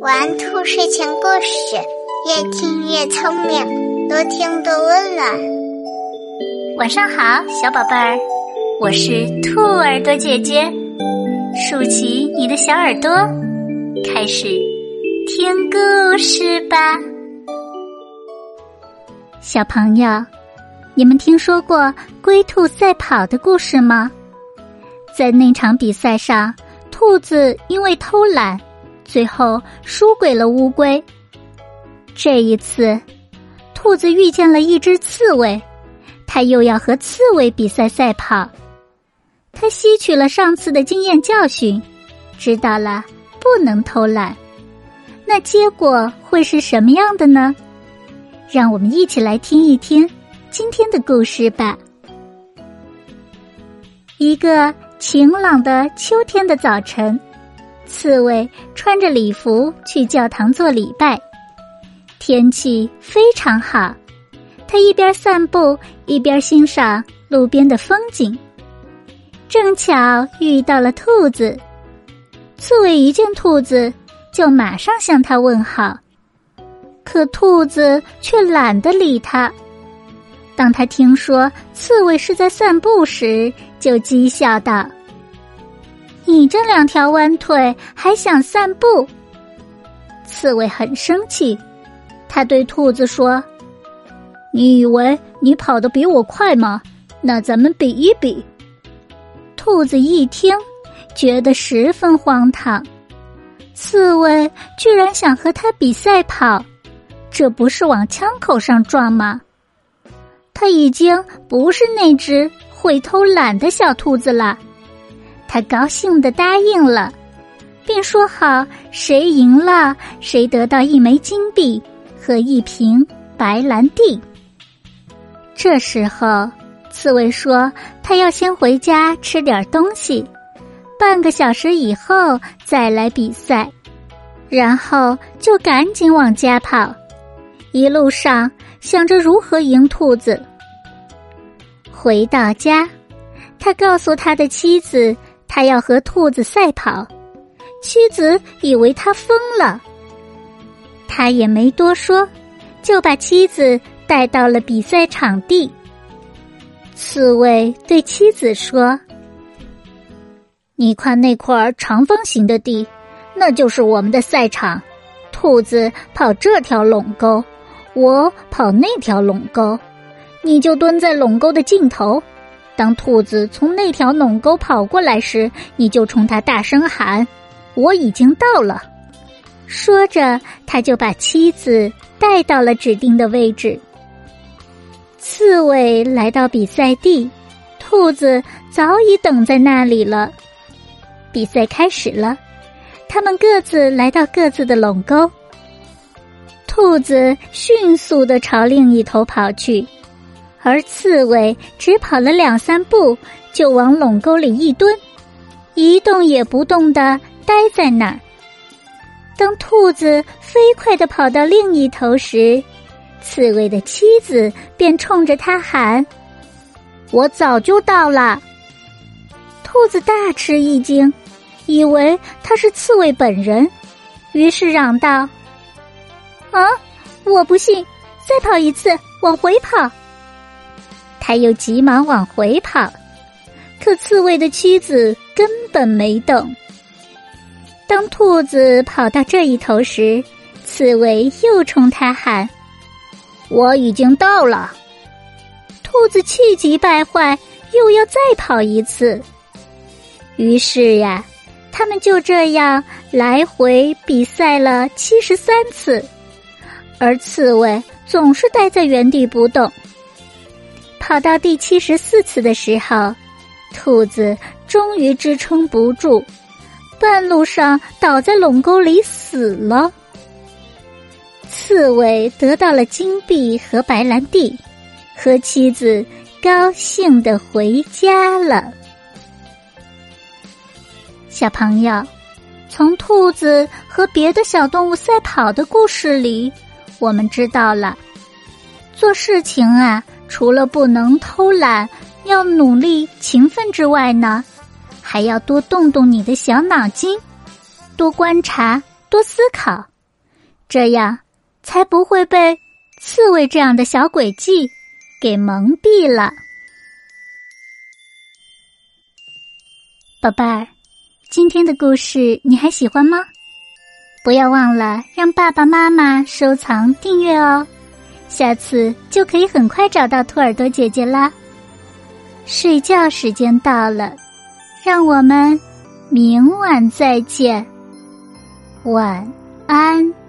玩兔睡前故事，越听越聪明，多听多温暖。晚上好，小宝贝儿，我是兔耳朵姐姐，竖起你的小耳朵，开始听故事吧。小朋友，你们听说过龟兔赛跑的故事吗？在那场比赛上。兔子因为偷懒，最后输给了乌龟。这一次，兔子遇见了一只刺猬，它又要和刺猬比赛赛跑。它吸取了上次的经验教训，知道了不能偷懒。那结果会是什么样的呢？让我们一起来听一听今天的故事吧。一个。晴朗的秋天的早晨，刺猬穿着礼服去教堂做礼拜。天气非常好，他一边散步一边欣赏路边的风景。正巧遇到了兔子，刺猬一见兔子就马上向他问好，可兔子却懒得理他。当他听说刺猬是在散步时，就讥笑道：“你这两条弯腿还想散步？”刺猬很生气，他对兔子说：“你以为你跑得比我快吗？那咱们比一比。”兔子一听，觉得十分荒唐，刺猬居然想和他比赛跑，这不是往枪口上撞吗？他已经不是那只会偷懒的小兔子了，他高兴的答应了，并说好谁赢了谁得到一枚金币和一瓶白兰地。这时候，刺猬说他要先回家吃点东西，半个小时以后再来比赛，然后就赶紧往家跑。一路上想着如何赢兔子。回到家，他告诉他的妻子，他要和兔子赛跑。妻子以为他疯了，他也没多说，就把妻子带到了比赛场地。刺猬对妻子说：“你看那块长方形的地，那就是我们的赛场。兔子跑这条垄沟。”我跑那条垄沟，你就蹲在垄沟的尽头。当兔子从那条垄沟跑过来时，你就冲它大声喊：“我已经到了。”说着，他就把妻子带到了指定的位置。刺猬来到比赛地，兔子早已等在那里了。比赛开始了，他们各自来到各自的垄沟。兔子迅速的朝另一头跑去，而刺猬只跑了两三步，就往垄沟里一蹲，一动也不动的待在那儿。当兔子飞快的跑到另一头时，刺猬的妻子便冲着他喊：“我早就到了。”兔子大吃一惊，以为他是刺猬本人，于是嚷道。啊！我不信，再跑一次，往回跑。他又急忙往回跑，可刺猬的妻子根本没动。当兔子跑到这一头时，刺猬又冲他喊：“我已经到了。”兔子气急败坏，又要再跑一次。于是呀，他们就这样来回比赛了七十三次。而刺猬总是待在原地不动。跑到第七十四次的时候，兔子终于支撑不住，半路上倒在垄沟里死了。刺猬得到了金币和白兰地，和妻子高兴的回家了。小朋友，从兔子和别的小动物赛跑的故事里。我们知道了，做事情啊，除了不能偷懒，要努力勤奋之外呢，还要多动动你的小脑筋。多观察，多思考，这样才不会被刺猬这样的小诡计给蒙蔽了。宝贝儿，今天的故事你还喜欢吗？不要忘了让爸爸妈妈收藏订阅哦，下次就可以很快找到兔耳朵姐姐啦。睡觉时间到了，让我们明晚再见，晚安。